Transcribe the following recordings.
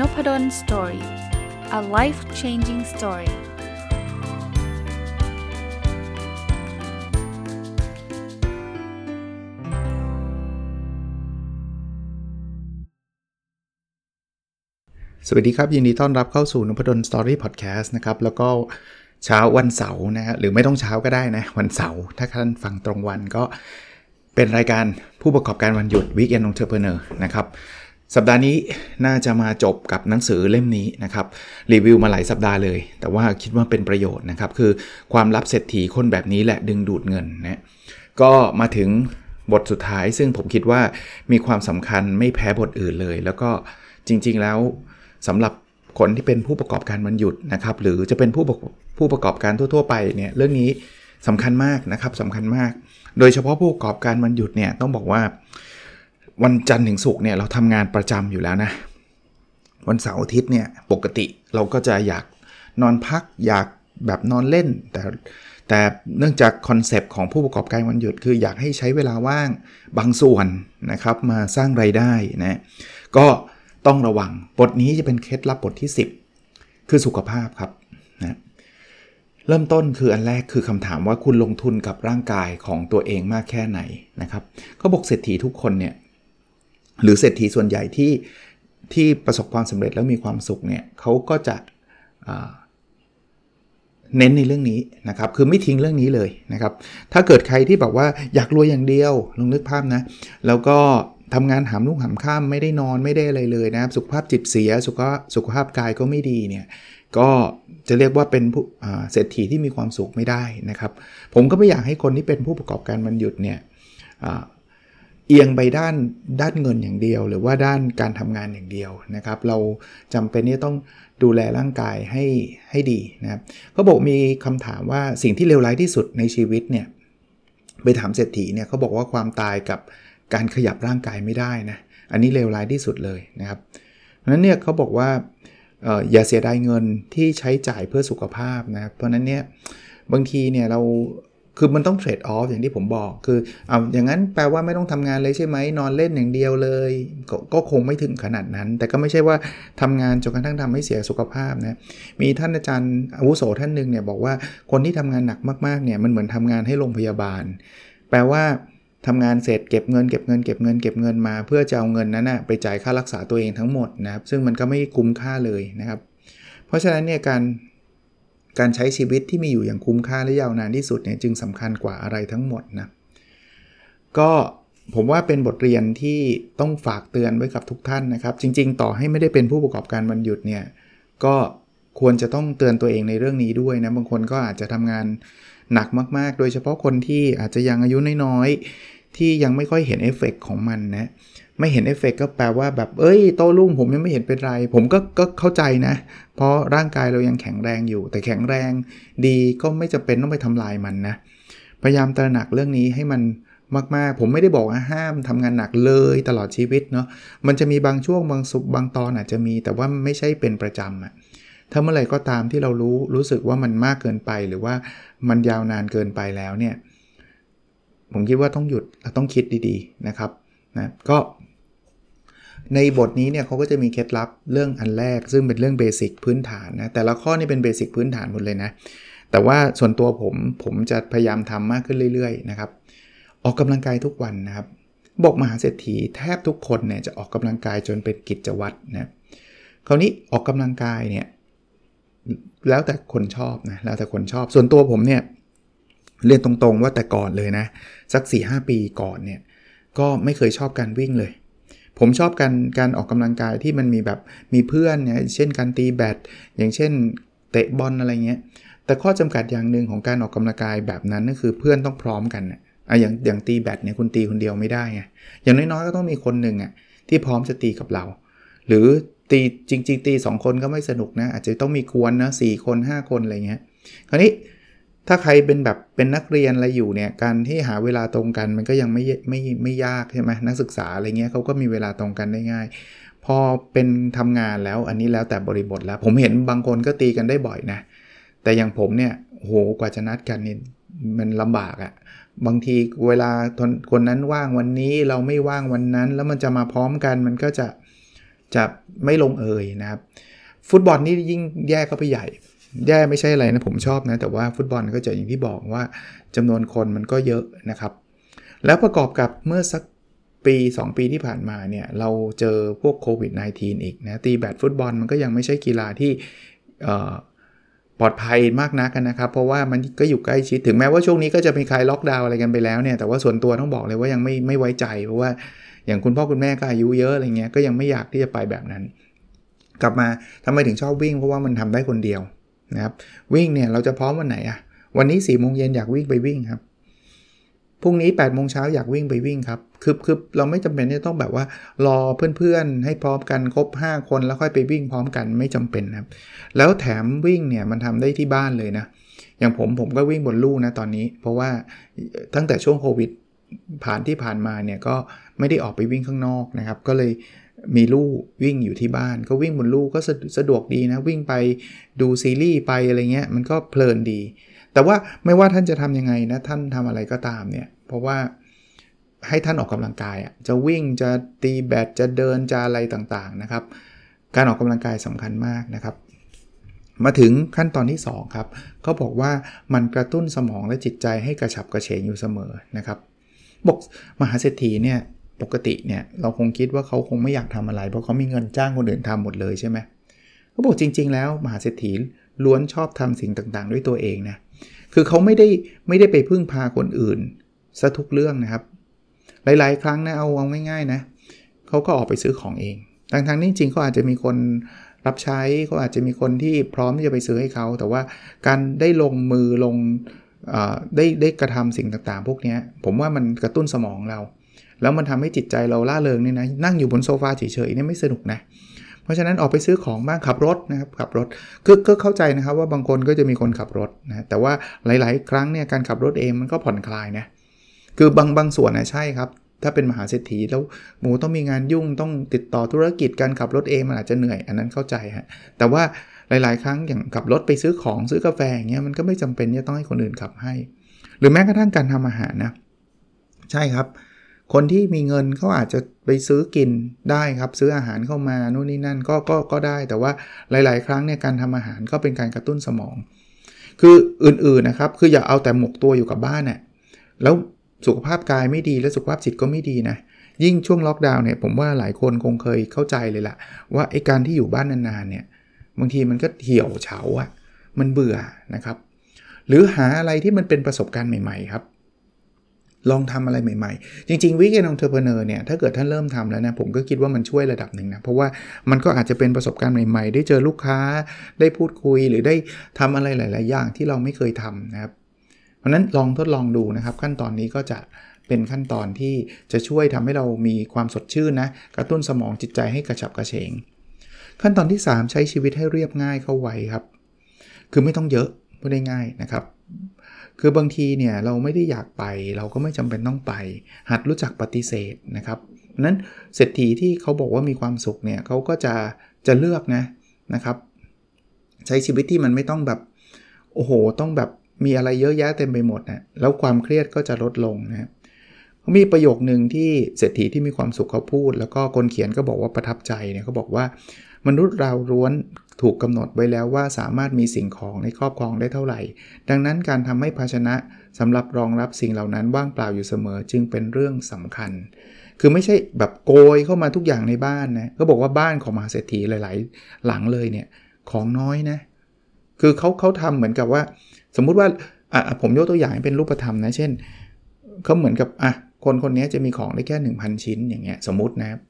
Nopadol's Story a life changing story สวัสดีครับ ยินดีต้อนรับเข้าสู่นพดล Story Podcast นะครับ แล้วก็เช้าวันเสาร์นะฮะหรือไม่ต้องเช้าก็ได้นะ วันเสาร์ถ้าท่านฟังตรงวันก็เป็นรายการผู้ประกอบการวันหยุด Weekend Entrepreneur นะครับ สัปดาห์นี้น่าจะมาจบกับหนังสือเล่มนี้นะครับรีวิวมาหลายสัปดาห์เลย แต่ว่าคิดว่าเป็นประโยชน์นะครับ คือความลับเศรษฐีคนแบบนี้แหละดึงดูดเงินนะก็มาถึงบทสุดท้าย ซึ่งผมคิดว่ามีความสำคัญไม่แพ้บทอื่นเลย แล้วก็จริง ๆ แล้วสำหรับคนที่เป็นผู้ประกอบการวันหยุดนะครับ หรือจะเป็นผู้ผู้ประกอบการทั่ว ๆ ไปเนี่ยเรื่องนี้สำคัญมากนะครับสำคัญมาก โดยเฉพาะผู้ประกอบการวันหยุดเนี่ยต้องบอกว่า วันจันทร์ถึงศุกร์เนี่ยเราทำงานประจำอยู่แล้วนะ วันเสาร์อาทิตย์เนี่ยปกติเราก็จะอยากนอนพักอยากแบบนอนเล่น แต่แต่เนื่องจากคอนเซปต์ของผู้ประกอบการวันหยุด คืออยากให้ใช้เวลาว่างบางส่วนนะครับมาสร้างไรายได้นะก็ต้องระวังบทนี้จะเป็นเคล็ดลับบทที่ 10 คือสุขภาพครับนะเริ่มต้นคืออันแรกคือคำถามว่าคุณลงทุนกับร่างกายของตัวเองมากแค่ไหนนะครับเขาบอกเศรษฐีทุกคนเนี่ย หรือเศรษฐีส่วนใหญ่ที่ที่ประสบความสำเร็จแล้วมีความสุขเนี่ยเขาก็จะเน้นในเรื่องนี้นะครับ คือไม่ทิ้งเรื่องนี้เลยนะครับ ถ้าเกิดใครที่แบบว่าอยากรวยอย่างเดียวลองนึกภาพนะ แล้วก็ทำงานหามลุ่งหามข้ามไม่ได้นอนไม่ได้อะไรเลยนะครับ สุขภาพจิตเสียสุขสุขภาพกายก็ไม่ดีเนี่ย ก็จะเรียกว่าเป็นผู้เศรษฐีที่มีความสุขไม่ได้นะครับ ผมก็ไม่อยากให้คนที่เป็นผู้ประกอบการมันหยุดเนี่ย เอียงไปด้านด้านเงินอย่างเดียว หรือว่าด้านการทำงานอย่างเดียวนะครับ เราจำเป็นที่ต้องดูแลร่างกายให้ให้ดีนะครับเขาบอกมีคำถามว่าสิ่งที่เลวร้ายที่สุดในชีวิตเนี่ยไปถามเศรษฐีเนี่ยเขาบอกว่าความตายกับการขยับร่างกายไม่ได้นะอันนี้เลวร้ายที่สุดเลยนะครับเพราะนั้นเนี่ยเขาบอกว่าอย่าเสียดายเงินที่ใช้จ่ายเพื่อสุขภาพนะเพราะนั้นเนี่ยบางทีเนี่ยเรา คือมันต้องเทรดออฟอย่างที่ผมบอก คือเอาอย่างนั้นแปลว่าไม่ต้องทำงานเลยใช่ไหมนอนเล่นอย่างเดียวเลยกก็คงไม่ถึงขนาดนั้น แต่ก็ไม่ใช่ว่าทำงานจนกระทั่งทำให้เสียสุขภาพนะมีท่านอาจารย์อาวุโสท่านหนึ่งเนี่ยบอกว่าคนที่ทำงานหนักมากๆเนี่ยมันเหมือนทำงานให้โรงพยาบาล แปลว่าทำงานเสร็จเก็บเงินเก็บเงินเก็บเงินเก็บเงินมา เพื่อจะเอาเงินนั้นนะไปจ่ายค่ารักษาตัวเองทั้งหมดนะครับซึ่งมันก็ไม่คุ้มค่าเลยนะครับ เพราะฉะนั้นเนี่ยการ การใช้ชีวิตที่มีอยู่อย่างคุ้มค่าและยาวนานที่สุดเนี่ยจึงสำคัญกว่าอะไรทั้งหมดนะก็ผมว่าเป็นบทเรียนที่ต้องฝากเตือนไว้กับทุกท่านนะครับ จริง ๆ ต่อให้ไม่ได้เป็นผู้ประกอบการวันหยุดเนี่ยก็ควรจะต้องเตือนตัวเองในเรื่องนี้ด้วยนะบางคนก็อาจจะทำงานหนักมาก ๆ โดยเฉพาะคนที่อาจจะยังอายุน้อยๆที่ยังไม่ค่อยเห็นเอฟเฟกของมันนะ ไม่เห็นเอฟเฟกก็แปลว่าแบบเอ้ยโต้รุ่งผมยังไม่เห็นเป็นไร ผมก็ก็เข้าใจนะ เพราะร่างกายเรายังแข็งแรงอยู่ แต่แข็งแรงดีก็ไม่จำเป็นต้องไปทำลายมันนะ พยายามตระหนักเรื่องนี้ให้มันมากๆ ผมไม่ได้บอกว่าห้ามทำงานหนักเลยตลอดชีวิตเนาะมันจะมีบางช่วงบางสุบางตอนอาจจะมี แต่ว่าไม่ใช่เป็นประจำอะถ้าเมื่อไหร่ก็ตามที่เรารู้รู้สึกว่ามันมากเกินไป หรือว่ามันยาวนานเกินไปแล้วเนี่ยผมคิดว่าต้องหยุดต้องคิดดีๆนะครับนะก็ ในบทนี้เนี่ยเขาก็จะมีเคล็ดลับเรื่องอันแรก ซึ่งเป็นเรื่องเบสิกพื้นฐานนะแต่ละข้อนี่เป็นเบสิกพื้นฐานหมดเลยนะ แต่ว่าส่วนตัวผมผมจะพยายามทำมากขึ้นเรื่อยๆนะครับออกกำลังกายทุกวันนะครับบอกมหาเศรษฐีแทบทุกคนเนี่ยจะออกกำลังกายจนเป็นกิจวัตรนะคราวนี้ออกกำลังกายเนี่ยแล้วแต่คนชอบนะแล้วแต่คนชอบ ส่วนตัวผมเนี่ยเรียนตรงๆว่าแต่ก่อนเลยนะ สัก4-5ปีก่อนเนี่ยก็ไม่เคยชอบการวิ่งเลย ผมชอบการการออกกำลังกายที่มันมีแบบมีเพื่อนเนี่ยเช่นการตีแบดอย่างเช่นเตะบอลอะไรเงี้ยแต่ข้อจำกัดอย่างหนึ่งของการออกกำลังกายแบบนั้นก็คือเพื่อนต้องพร้อมกันอะอย่างอย่างตีแบดเนี่ยคุณตีคนเดียวไม่ได้ไงอย่างน้อยๆก็ต้องมีคนหนึ่งอะที่พร้อมจะตีกับเรา หรือตีจริง ๆ ตี 2 คนก็ไม่สนุกนะอาจจะต้องมีควนนะสคน 5 คนอะไรเงี้ยคราวนี้ ถ้าใครเป็นแบบเป็นนักเรียนอะไรอยู่เนี่ยการที่หาเวลาตรงกันมันก็ยังไม่ไม่ไม่ยากใช่ไหมนักศึกษาอะไรเงี้ยเขาก็มีเวลาตรงกันได้ง่าย พอเป็นทำงานแล้วอันนี้แล้วแต่บริบทแล้ว ผมเห็นบางคนก็ตีกันได้บ่อยนะ แต่อย่างผมเนี่ยโหกว่าจะนัดกันนี่มันลำบากอะ่ะบางทีเวลาคนนั้นว่างวันนี้เราไม่ว่างวันนั้น แล้วมันจะมาพร้อมกันมันก็จะจะไม่ลงเอยนะครับ ฟุตบอลนี่ยิ่งแย่เข้าไปใหญ่ แย่ไม่ใช่อะไรนะผมชอบนะแต่ว่าฟุตบอลก็จะอย่างที่บอกว่าจำนวนคนมันก็เยอะนะครับ แล้วประกอบกับเมื่อสักปี 2 ปีที่ผ่านมาเนี่ยเราเจอพวกโควิด -19 อีกนะตีแบดฟุตบอลมันก็ยังไม่ใช่กีฬาที่ปลอดภัยมากนักนะครับ เพราะว่ามันก็อยู่ใกล้ชิดถึงแม้ว่าช่วงนี้ก็จะมีใครล็อกดาวน์อะไรกันไปแล้วเนี่ยแต่ว่าส่วนตัวต้องบอกเลยว่ายังไม่ไม่ไว้ใจ เพราะว่าอย่างคุณพ่อคุณแม่ก็อายุเยอะอะไรเงี้ยก็ยังไม่อยากที่จะไปแบบนั้น กลับมาทำไมถึงชอบวิ่งเพราะว่ามันทำได้คนเดียว นะครับวิ่งเนี่ยเราจะพร้อมวันไหนอะวันนี้4ี่โมงเย็นอยากวิ่งไปวิ่งครับพรุ่งนี้8ปดโมงเช้าอยากวิ่งไปวิ่งครับคือคือเราไม่จำเป็นที่ต้องแบบว่ารอเพื่อนๆ ให้พร้อมกันครบ 5 คนแล้วค่อยไปวิ่งพร้อมกันไม่จำเป็นครับ แล้วแถมวิ่งเนี่ยมันทำได้ที่บ้านเลยนะอย่างผมผมก็วิ่งบนลู่นะตอนนี้ เพราะว่าตั้งแต่ช่วงโควิดผ่านที่ผ่านมาเนี่ยก็ไม่ได้ออกไปวิ่งข้างนอกนะครับ ก็เลย มีลู่วิ่งอยู่ที่บ้านก็วิ่งบนลู่ก็สะดวกดีนะ วิ่งไปดูซีรีส์ไปอะไรเงี้ยมันก็เพลินดี แต่ว่าไม่ว่าท่านจะทํำยังไงนะท่านทำอะไรก็ตามเนี่ยเพราะว่าให้ท่านออกกำลังกายอะจะวิ่งจะตีแบดจะเดินจะอะไรต่างๆนะครับ การออกกำลังกายสำคัญมากนะครับ มาถึงขั้นตอนที่ 2 ครับเขาบอกว่ามันกระตุ้นสมองและจิตใจให้กระฉับกระเฉงอยู่เสมอนะครับบอกมหาเศรษฐีเนี่ย ปกติเนี่ยเราคงคิดว่าเขาคงไม่อยากทำอะไร เพราะเขามีเงินจ้างคนอื่นทำหมดเลยใช่ไหมเขาบอกจริง ๆ แล้วมหาเศรษฐีล้วนชอบทำสิ่งต่างๆ ด้วยตัวเองนะคือเขาไม่ได้ไม่ได้ไปพึ่งพาคนอื่นซะทุกเรื่องนะครับ หลายๆ ครั้งนะเอาเอาง่ายๆนะเขาก็ออกไปซื้อของเองทั้งๆนี่จริงเขาอาจจะมีคนรับใช้เขาอาจจะมีคนที่พร้อมที่จะไปซื้อให้เขา แต่ว่าการได้ลงมือลงได้ได้กระทำสิ่งต่างๆ พวกนี้ผมว่ามันกระตุ้นสมองเรา แล้วมันทำให้จิตใจเราล่าเริงเนี่ยนะนั่งอยู่บนโซฟาเฉยๆนี่ไม่สนุกนะเพราะฉะนั้นออกไปซื้อของบ้างขับรถนะครับขับรถคือก็เข้าใจนะครับว่าบางคนก็จะมีคนขับรถนะแต่ว่าหลาย ๆ ครั้งเนี่ยการขับรถเองมันก็ผ่อนคลายนะคือบางบางส่วนนะใช่ครับถ้าเป็นมหาเศรษฐีแล้วหมูต้องมีงานยุ่งต้องติดต่อธุรกิจการขับรถเองมันอาจจะเหนื่อยอันนั้นเข้าใจฮะแต่ว่าหลาย ๆ ครั้งอย่างขับรถไปซื้อของซื้อกาแฟอย่างเงี้ยมันก็ไม่จำเป็นจะต้องให้คนอื่นขับให้ หรือแม้กระทั่งการทำอาหารนะใช่ครับ คนที่มีเงินเขาอาจจะไปซื้อกินได้ครับ ซื้ออาหารเข้ามานู่นนี่นั่นก็ก็ก็ได้แต่ว่าหลาย ๆ ครั้งเนี่ยการทำอาหารก็เป็นการกระตุ้นสมอง คืออื่นๆนะครับคืออย่าเอาแต่หมกตัวอยู่กับบ้านเนี่ยแล้วสุขภาพกายไม่ดีและสุขภาพจิตก็ไม่ดีนะยิ่งช่วงล็อกดาวน์เนี่ยผมว่าหลายคนคงเคยเข้าใจเลยล่ะ ว่าไอ้การที่อยู่บ้านนานๆเนี่ยบางทีมันก็เหี่ยวเฉาอะมันเบื่อนะครับ หรือหาอะไรที่มันเป็นประสบการณ์ใหม่ ๆ ครับ ลองทำอะไรใหม่ๆ จริงๆ weekend entrepreneur เนี่ยถ้าเกิดท่านเริ่มทำแล้วนะผมก็คิดว่ามันช่วยระดับหนึ่งนะ เพราะว่ามันก็อาจจะเป็นประสบการณ์ใหม่ๆ ได้เจอลูกค้าได้พูดคุยหรือได้ทำอะไรหลาย ๆ อย่างที่เราไม่เคยทำนะครับ เพราะนั้นลองทดลองดูนะครับ ขั้นตอนนี้ก็จะเป็นขั้นตอนที่จะช่วยทำให้เรามีความสดชื่นนะกระตุ้นสมองจิตใจให้กระฉับกระเฉง ขั้นตอนที่ 3 ใช้ชีวิตให้เรียบง่ายเข้าไวครับ คือไม่ต้องเยอะพูดได้ง่ายนะครับ คือบางทีเนี่ยเราไม่ได้อยากไปเราก็ไม่จำเป็นต้องไป หัดรู้จักปฏิเสธนะครับนั้นเศรษฐีที่เขาบอกว่ามีความสุขเนี่ยเขาก็จะจะเลือกนะนะครับ ใช้ชีวิตที่มันไม่ต้องแบบโอ้โห ต้องแบบมีอะไรเยอะแยะเต็มไปหมดนะแล้วความเครียดก็จะลดลงนะมีประโยคหนึ่งที่เศรษฐีที่มีความสุขเขาพูด แล้วก็คนเขียนก็บอกว่าประทับใจเนี่ยเขาบอกว่า มนุษย์เราร้วนถูกกำหนดไว้แล้วว่าสามารถมีสิ่งของในครอบครองได้เท่าไหร่ ดังนั้นการทำให้ภาชนะสำหรับรองรับสิ่งเหล่านั้นว่างเปล่าอยู่เสมอจึงเป็นเรื่องสำคัญ คือไม่ใช่แบบโกยเข้ามาทุกอย่างในบ้านนะก็บอกว่าบ้านของมหาเศรษฐีหลาย ๆ หลังเลยเนี่ยของน้อยนะคือเขาเขาทำเหมือนกับว่า สมมุติว่าอะผมยกตัวอย่างเป็นรูปธรรมนะ เช่นเขาเหมือนกับอะคนคนนี้จะมีของได้แค่ 1,000 ชิ้นอย่างเงี้ยสมมตินะครับ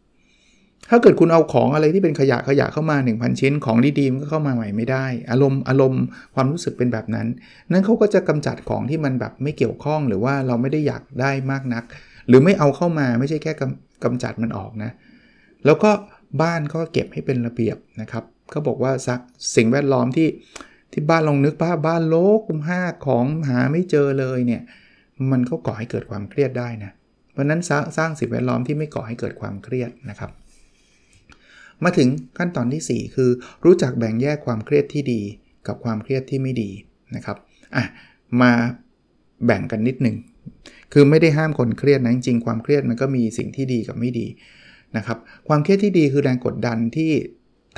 ถ้าเกิดคุณเอาของอะไรที่เป็นขยะขยะเข้ามา 1,000 ชิ้น ของดีๆมันก็เข้ามาใหม่ไม่ได้ อารมณ์อารมณ์ความรู้สึกเป็นแบบนั้น นั้นเขาก็จะกำจัดของที่มันแบบไม่เกี่ยวข้องหรือว่าเราไม่ได้อยากได้มากนัก หรือไม่เอาเข้ามาไม่ใช่แค่กำกำจัดมันออกนะ แล้วก็บ้านก็เก็บให้เป็นระเบียบนะครับเขาบอกว่าสิ่งแวดล้อมที่ที่บ้านลองนึกป้าบ้านโลกคุมห้าของหาไม่เจอเลยเนี่ยมันก็ก่อให้เกิดความเครียดได้นะเพราะนั้นสร้างสร้างสิ่งแวดล้อมที่ไม่ก่อให้เกิดความเครียดนะครับ มาถึงขั้นตอนที่ 4 คือ รู้จักแบ่งแยกความเครียดที่ดี กับความเครียดที่ไม่ดีนะครับอะมาแบ่งกันนิดหนึ่งคือไม่ได้ห้ามคนเครียดนะจริงๆความเครียดมันก็มีสิ่งที่ดีกับไม่ดีนะครับความเครียดที่ดีคือแรงกดดันที่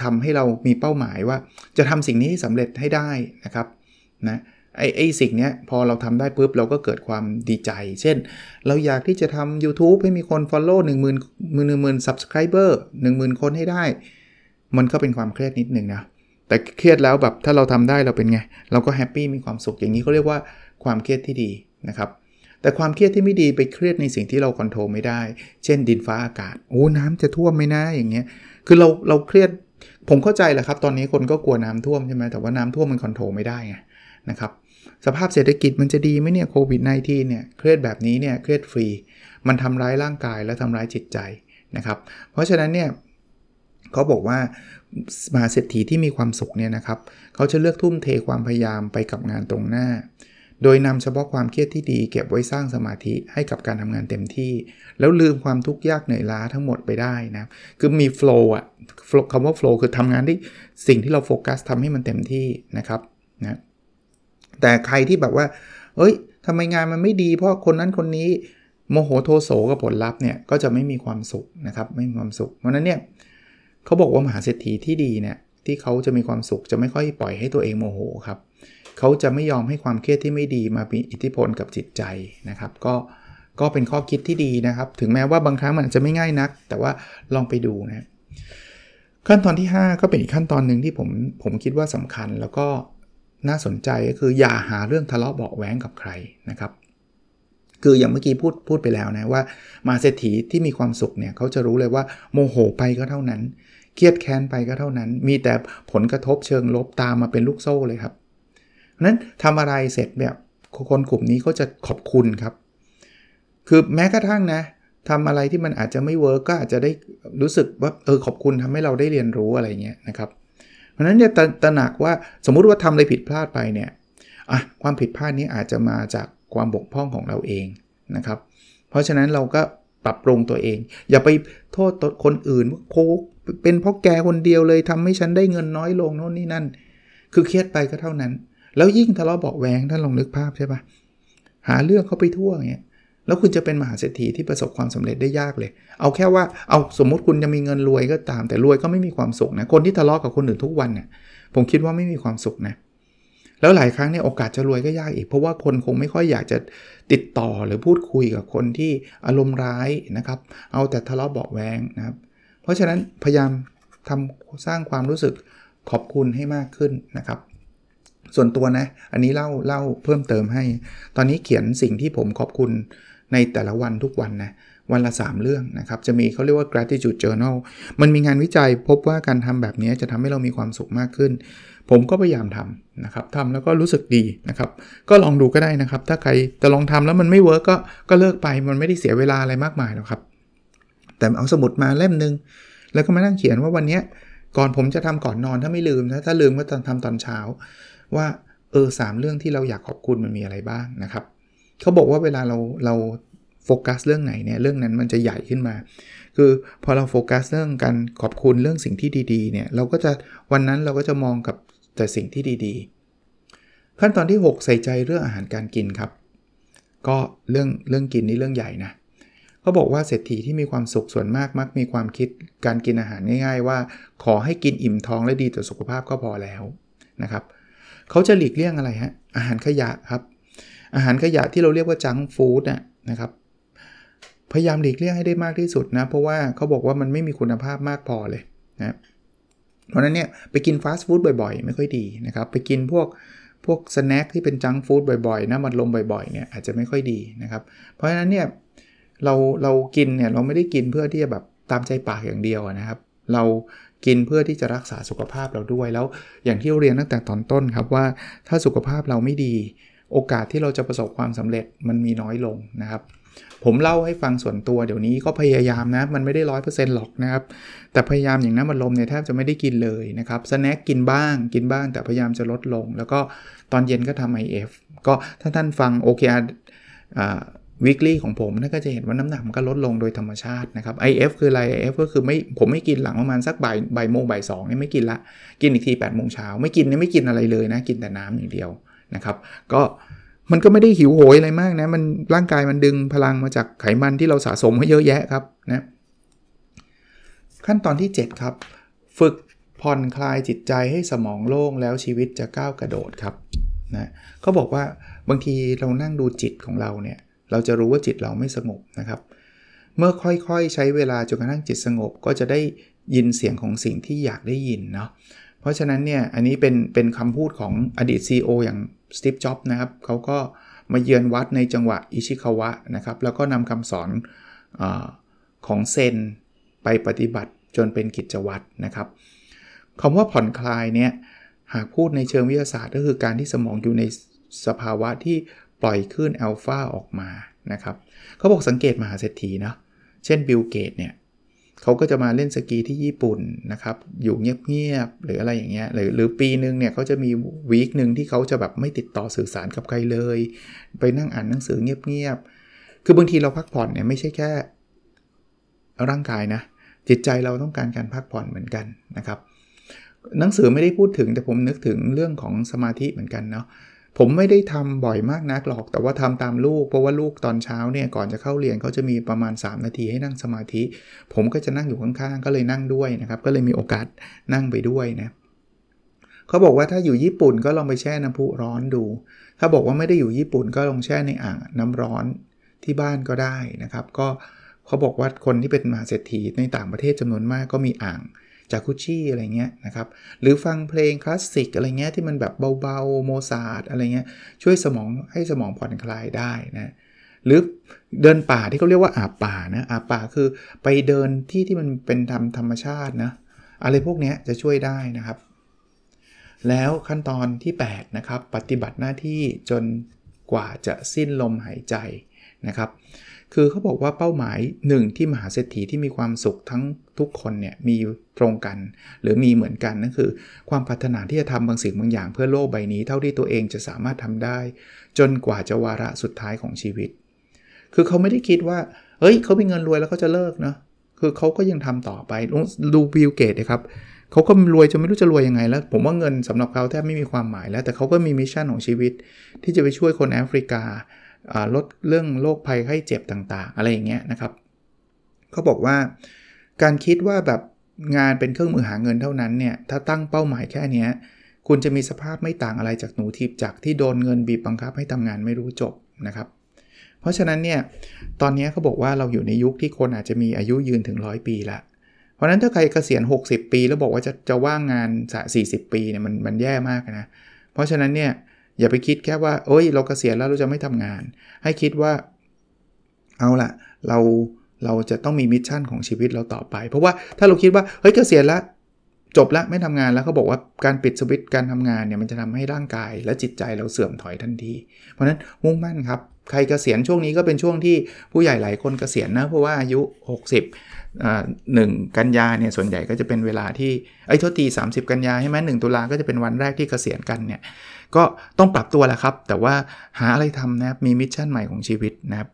ทำให้เรามีเป้าหมายว่าจะทำสิ่งนี้ให้สำเร็จให้ได้นะครับนะ ไอ้ไอ้สิ่งเนี้ยพอเราทำได้ปุ๊บเราก็เกิดความดีใจ เช่น เราอยากที่จะทำ YouTube ให้มีคน Follow 1 0 0 0 0 1 0 0 0 0 Subscriber 10,000 คนให้ได้ มันก็เป็นความเครียดนิดนึงนะ แต่เครียดแล้วแบบถ้าเราทำได้เราเป็นไง เราก็แฮปปี้มีความสุขอย่างนี้เขาเรียกว่าความเครียดที่ดีนะครับแต่ความเครียดที่ไม่ดีไปเครียดในสิ่งที่เราควบคุมไม่ได้ เช่น ดินฟ้าอากาศ โอ้ น้ำจะท่วมไหมนะอย่างเงี้ย คือเราเราเครียด ผมเข้าใจแหละครับ ตอนนี้คนก็กลัวน้ำท่วมใช่ไหมแต่ว่าน้ำท่วมมันควบคุมไม่ได้ไงนะครับ สภาพเศรษฐกิจมันจะดีไหมเนี่ยโควิด -19 เนี่ยเครียดแบบนี้เนี่ยเครียดฟรี มันทำร้ายร่างกายและทำร้ายจิตใจนะครับ เพราะฉะนั้นเนี่ยเขาบอกว่ามหาเศรษฐีที่มีความสุขเนี่ยนะครับเขาจะเลือกทุ่มเทความพยายามไปกับงานตรงหน้า โดยนำเฉพาะความเครียดที่ดี เก็บไว้สร้างสมาธิให้กับการทำงานเต็มที่ แล้วลืมความทุกข์ยากเหนื่อยล้าทั้งหมดไปได้นะคือมีโฟล์อะคำว่าโฟล์คือทำงานที่สิ่งที่เราโฟกัสทำให้มันเต็มที่นะครับนะ แต่ใครที่แบบว่า เอ้ยทำไมงานมันไม่ดี เพราะคนนั้นคนนี้โมโหโทโสกับผลลัพธ์เนี่ยก็จะไม่มีความสุขนะครับไม่มีความสุข เพราะนั้นเนี่ยเขาบอกว่ามหาเศรษฐีที่ดีเนี่ยที่เขาจะมีความสุขจะไม่ค่อยปล่อยให้ตัวเองโมโหครับเขาจะไม่ยอมให้ความเครียดที่ไม่ดีมามีอิทธิพลกับจิตใจนะครับ ก็ก็เป็นข้อคิดที่ดีนะครับ ถึงแม้ว่าบางครั้งมันอาจจะไม่ง่ายนัก แต่ว่าลองไปดูนะขั้นตอนที่ 5 ก็เป็นอีกขั้นตอนหนึ่งที่ผมผมคิดว่าสำคัญแล้วก็ น่าสนใจก็คืออย่าหาเรื่องทะเลาะเบาะแว้งกับใครนะครับ คืออย่างเมื่อกี้พูดพูดไปแล้วนะว่า มหาเศรษฐีที่มีความสุขเนี่ยเขาจะรู้เลยว่าโมโหไปก็เท่านั้น เคียดแค้นไปก็เท่านั้น มีแต่ผลกระทบเชิงลบตามมาเป็นลูกโซ่เลยครับนั้นทำอะไรเสร็จแบบคนกลุ่มนี้ก็จะขอบคุณครับ คือแม้กระทั่งนะทำอะไรที่มันอาจจะไม่ work ก็อาจจะได้รู้สึกว่าเออขอบคุณทำให้เราได้เรียนรู้อะไรเงี้ยนะครับ เพราะฉะนั้นเนี่ยตระหนักว่าสมมุติว่าทำอะไรผิดพลาดไปเนี่ยอะความผิดพลาดนี้อาจจะมาจากความบกพร่องของเราเองนะครับ เพราะฉะนั้นเราก็ปรับปรุงตัวเอง อย่าไปโทษคนอื่นว่าโคเป็นเพราะแกคนเดียวเลยทำให้ฉันได้เงินน้อยลงโน่นนี่นั่น คือเครียดไปก็เท่านั้น แล้วยิ่งทะเลาะเบาแหวงท่านลองนึกภาพใช่ปะหาเรื่องเขาไปทั่วเงี้ย แล้วคุณจะเป็นมหาเศรษฐีที่ประสบความสำเร็จได้ยากเลย เอาแค่ว่าเอาสมมุติคุณจะมีเงินรวยก็ตาม แต่รวยก็ไม่มีความสุขนะคนที่ทะเลาะกับคนอื่นทุกวันเนี่ยผมคิดว่าไม่มีความสุขนะแล้วหลายครั้งเนี่ยโอกาสจะรวยก็ยากอีก เพราะว่าคนคงไม่ค่อยอยากจะติดต่อหรือพูดคุยกับคนที่อารมณ์ร้ายนะครับ เอาแต่ทะเลาะเบาแวงนะครับ เพราะฉะนั้นพยายามทำสร้างความรู้สึกขอบคุณให้มากขึ้นนะครับ ส่วนตัวนะ อันนี้เล่าเล่าเพิ่มเติมให้ ตอนนี้เขียนสิ่งที่ผมขอบคุณ ในแต่ละวันทุกวันนะวันละ 3 เรื่องนะครับ จะมีเขาเรียกว่า gratitude journal มันมีงานวิจัยพบว่าการทำแบบนี้จะทำให้เรามีความสุขมากขึ้น ผมก็พยายามทำนะครับทำแล้วก็รู้สึกดีนะครับ ก็ลองดูก็ได้นะครับ ถ้าใครจะลองทำแล้วมันไม่เวิร์กก็ก็เลิกไปมันไม่ได้เสียเวลาอะไรมากมายหรอกครับ แต่เอาสมุดมาเล่มนึง แล้วก็มานั่งเขียนว่าวันนี้ก่อนผมจะทำก่อนนอนถ้าไม่ลืมนะถ้าลืมก็ตอนทำตอนเช้า ว่าเออสเรื่องที่เราอยากขอบคุณมันมีอะไรบ้างนะครับ เขาบอกว่าเวลาเราเราโฟกัสเรื่องไหนเนี่ยเรื่องนั้นมันจะใหญ่ขึ้นมา คือพอเราโฟกัสเรื่องการขอบคุณเรื่องสิ่งที่ดีๆเนี่ยเราก็จะวันนั้นเราก็จะมองกับแต่สิ่งที่ดีๆ ขั้นตอนที่ 6 ใส่ใจเรื่องอาหารการกินครับ ก็เรื่องเรื่องกินนี่เรื่องใหญ่นะเขาบอกว่าเศรษฐีที่มีความสุขส่วนมากมักมีความคิดการกินอาหารง่าย ๆ ว่า ขอให้กินอิ่มท้องและดีต่อสุขภาพก็พอแล้วนะครับเขาจะหลีกเลี่ยงอะไรฮะอาหารขยะครับ อาหารขยะที่เราเรียกว่าจังฟู้ดนะครับ พยายามหลีกเลี่ยงให้ได้มากที่สุดนะ เพราะว่าเขาบอกว่ามันไม่มีคุณภาพมากพอเลยนะเพราะนั้นเนี่ยไปกินฟาสต์ฟู้ดบ่อยๆ ไม่ค่อยดีนะครับ ไปกินพวกพวกสแน็คที่เป็นจังฟู้ดบ่อยๆนะมันลมบ่อยๆเนี่ยอาจจะไม่ค่อยดีนะครับ เพราะฉะนั้นเนี่ยเราเรากินเนี่ยเราไม่ได้กินเพื่อที่จะแบบตามใจปากอย่างเดียวนะครับ เรากินเพื่อที่จะรักษาสุขภาพเราด้วยแล้วอย่างที่เรียนตั้งแต่ตอนต้นครับว่าถ้าสุขภาพเราไม่ดี โอกาสที่เราจะประสบความสำเร็จมันมีน้อยลงนะครับ ผมเล่าให้ฟังส่วนตัวเดี๋ยวนี้ก็พยายามนะ มันไม่ได้ร้อยเปอร์เซ็นต์หรอกนะครับ แต่พยายามอย่างน้ำมันลมเนี่ยแทบจะไม่ได้กินเลยนะครับสแน็คกินบ้างกินบ้างแต่พยายามจะลดลง แล้วก็ตอนเย็นก็ทำ IF ก็ถ้าท่านฟัง OKR วีคลี่ของผมนั่นก็จะเห็นว่าน้ำหนักมันก็ลดลงโดยธรรมชาตินะครับ IF คืออะไร IF ก็คือไม่ผมไม่กินหลังประมาณสักบ่ายบ่ายโมงบ่ายสองเนี่ยไม่กินละ กินอีกที8ปดโมงเช้าไม่กินเนี่ยไม่กินอะไรเลยนะ กินแต่น้ำอย่างเดียว นะครับ ก็มันก็ไม่ได้หิวโหยอะไรมากนะ มันร่างกายมันดึงพลังมาจากไขมันที่เราสะสมมาเยอะแยะครับนะ ขั้นตอนที่ 7 ครับ ฝึกผ่อนคลายจิตใจให้สมองโล่งแล้วชีวิตจะก้าวกระโดดครับนะเขาบอกว่าบางทีเรานั่งดูจิตของเราเนี่ย เราจะรู้ว่าจิตเราไม่สงบนะครับ เมื่อค่อยๆ ใช้เวลาจนกระทั่งจิตสงบ ก็จะได้ยินเสียงของสิ่งที่อยากได้ยินเนาะเพราะฉะนั้นเนี่ยอันนี้เป็นเป็นคำพูดของอดีต CEO อย่าง สตีฟจ็อบนะครับเขาก็มาเยือนวัดในจังหวะอิชิคาวะนะครับ แล้วก็นำคำสอนอของเซนไปปฏิบัติจนเป็นกิจวัตรนะครับคำว่าผ่อนคลายเนี่ยหากพูดในเชิงวิทยาศาสตร์ก็คือการที่สมองอยู่ในสภาวะที่ปล่อยคลื่นอัลฟาออกมานะครับเขาบอกสังเกตมหาเศรษฐีนะเช่นบิลเกตเนี่ย เขาก็จะมาเล่นสกีที่ญี่ปุ่นนะครับ อยู่เงียบๆหรืออะไรอย่างเงี้ยหรือหรือปีหนึ่งเนี่ยเขาจะมีวีคหนึ่งที่เขาจะแบบไม่ติดต่อสื่อสารกับใครเลย ไปนั่งอ่านหนังสือเงียบๆคือบางทีเราพักผ่อนเนี่ยไม่ใช่แค่ร่างกายนะ จิตใจเราต้องการการพักผ่อนเหมือนกันนะครับ หนังสือไม่ได้พูดถึงแต่ผมนึกถึงเรื่องของสมาธิเหมือนกันเนาะ ผมไม่ได้ทำบ่อยมากนักหรอก แต่ว่าทำตามลูก เพราะว่าลูกตอนเช้าเนี่ยก่อนจะเข้าเรียนเขาจะมีประมาณ 3 นาทีให้นั่งสมาธิ ผมก็จะนั่งอยู่ข้างๆ ก็เลยนั่งด้วยนะครับ ก็เลยมีโอกาสนั่งไปด้วยนะเขาบอกว่าถ้าอยู่ญี่ปุ่นก็ลองไปแช่น้ำพุร้อนดู ถ้าบอกว่าไม่ได้อยู่ญี่ปุ่นก็ลองแช่ในอ่างน้ำร้อนที่บ้านก็ได้นะครับ ก็เขาบอกว่าคนที่เป็นมหาเศรษฐีในต่างประเทศจำนวนมากก็มีอ่าง จากคุชี่อะไรเงี้ยนะครับหรือฟังเพลงคลาสสิกอะไรเงี้ยที่มันแบบเบาๆโมซารอะไรเงี้ยช่วยสมองให้สมองผ่อนคลายได้นะหรือเดินป่าที่เขาเรียกว่าอาป่านะอาป่าคือไปเดินที่ที่มันเป็นธรรมธรรมชาตินะอะไรพวกนี้จะช่วยได้นะครับ แล้วขั้นตอนที่ 8 นะครับ ปฏิบัติหน้าที่จนกว่าจะสิ้นลมหายใจนะครับ คือเขาบอกว่าเป้าหมายหนึ่งที่มหาเศรษฐีที่มีความสุขทั้งทุกคนเนี่ยมีตรงกัน หรือมีเหมือนกันนั่นคือ ความพัฒนาที่จะทำบางสิ่งบางอย่างเพื่อโลกใบนี้ เท่าที่ตัวเองจะสามารถทำได้ จนกว่าจะวาระสุดท้ายของชีวิต คือเขาไม่ได้คิดว่าเฮ้ยเขามีเงินรวยแล้วเขาจะเลิกเนาะคือเขาก็ยังทำต่อไปดูบิลเกตส์นะครับเขาก็รวยจนไม่รู้จะรวยยังไงแล้ว ผมว่าเงินสำหรับเขาแทบไม่มีความหมายแล้ว แต่เขาก็มี mission ของชีวิต ที่จะไปช่วยคนแอฟริกา ลดเรื่องโรคภัยไข้เจ็บต่างๆ อะไรอย่างเงี้ยนะครับเขาบอกว่าการคิดว่าแบบงานเป็นเครื่องมือหาเงินเท่านั้นเนี่ยถ้าตั้งเป้าหมายแค่นี้คุณจะมีสภาพไม่ต่างอะไรจากหนูถีบจักรที่โดนเงินบีบบังคับให้ทำงานไม่รู้จบนะครับ เพราะฉะนั้นเนี่ยตอนนี้เขาบอกว่าเราอยู่ในยุคที่คนอาจจะมีอายุยืนถึงร้อยปีละเพราะนั้นถ้าใครเกษียณ 60 ปี แล้วบอกว่าจะจะว่างงาน40 ปีเนี่ยมันมันแย่มากนะ เพราะฉะนั้นเนี่ย อย่าไปคิดแค่ว่าโอ้ย เรากเกษียณแล้วเราจะไม่ทำงาน ให้คิดว่า เอาล่ะ เราเราจะต้องมีมิชชั่นของชีวิตเราต่อไป เพราะว่าถ้าเราคิดว่าเฮ้ยเกษียณแล้วจบแล้วไม่ทำงานแล้วเขาบอกว่าการปิดสวิตช์การทำงานเนี่ยมันจะทำให้ร่างกายและจิตใจเราเสื่อมถอยทันที เพราะฉะนั้นมุ่งมั่นครับใครเกษียณช่วงนี้ก็เป็นช่วงที่ผู้ใหญ่หลายคนเกษียณนะเพราะว่าอายุ 60หนึ่งกันยาเนี่ยส่วนใหญ่ก็จะเป็นเวลาที่ไอ้โทษที30 กันยาใช่ไหมหนึ่งตุลาก็จะเป็นวันแรกที่เกษียณกันเนี่ย ก็ต้องปรับตัวแหละครับ แต่ว่าหาอะไรทำนะครับมี mission ใหม่ของชีวิตนะครับ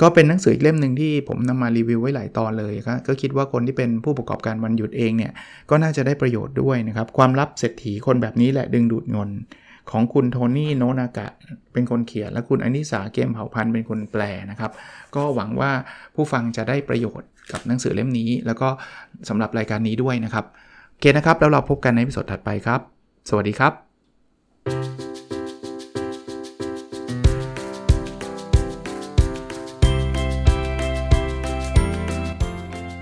ก็เป็นหนังสืออีกเล่มหนึ่งที่ผมนำมารีวิวไว้หลายตอนเลยครับก็คิดว่าคนที่เป็นผู้ประกอบการวันหยุดเองเนี่ยก็น่าจะได้ประโยชน์ด้วยนะครับความลับเศรษฐีคนแบบนี้แหละดึงดูดเงินของคุณโทนี่โนนากะเป็นคนเขียน และคุณอนิสาเกมเผ่าพันธ์เป็นคนแปลนะครับ ก็หวังว่าผู้ฟังจะได้ประโยชน์กับหนังสือเล่มนี้ แล้วก็สำหรับรายการนี้ด้วยนะครับโอเคนะครับ แล้วเราพบกันในพิสดถัดไปครับ สวัสดีครับ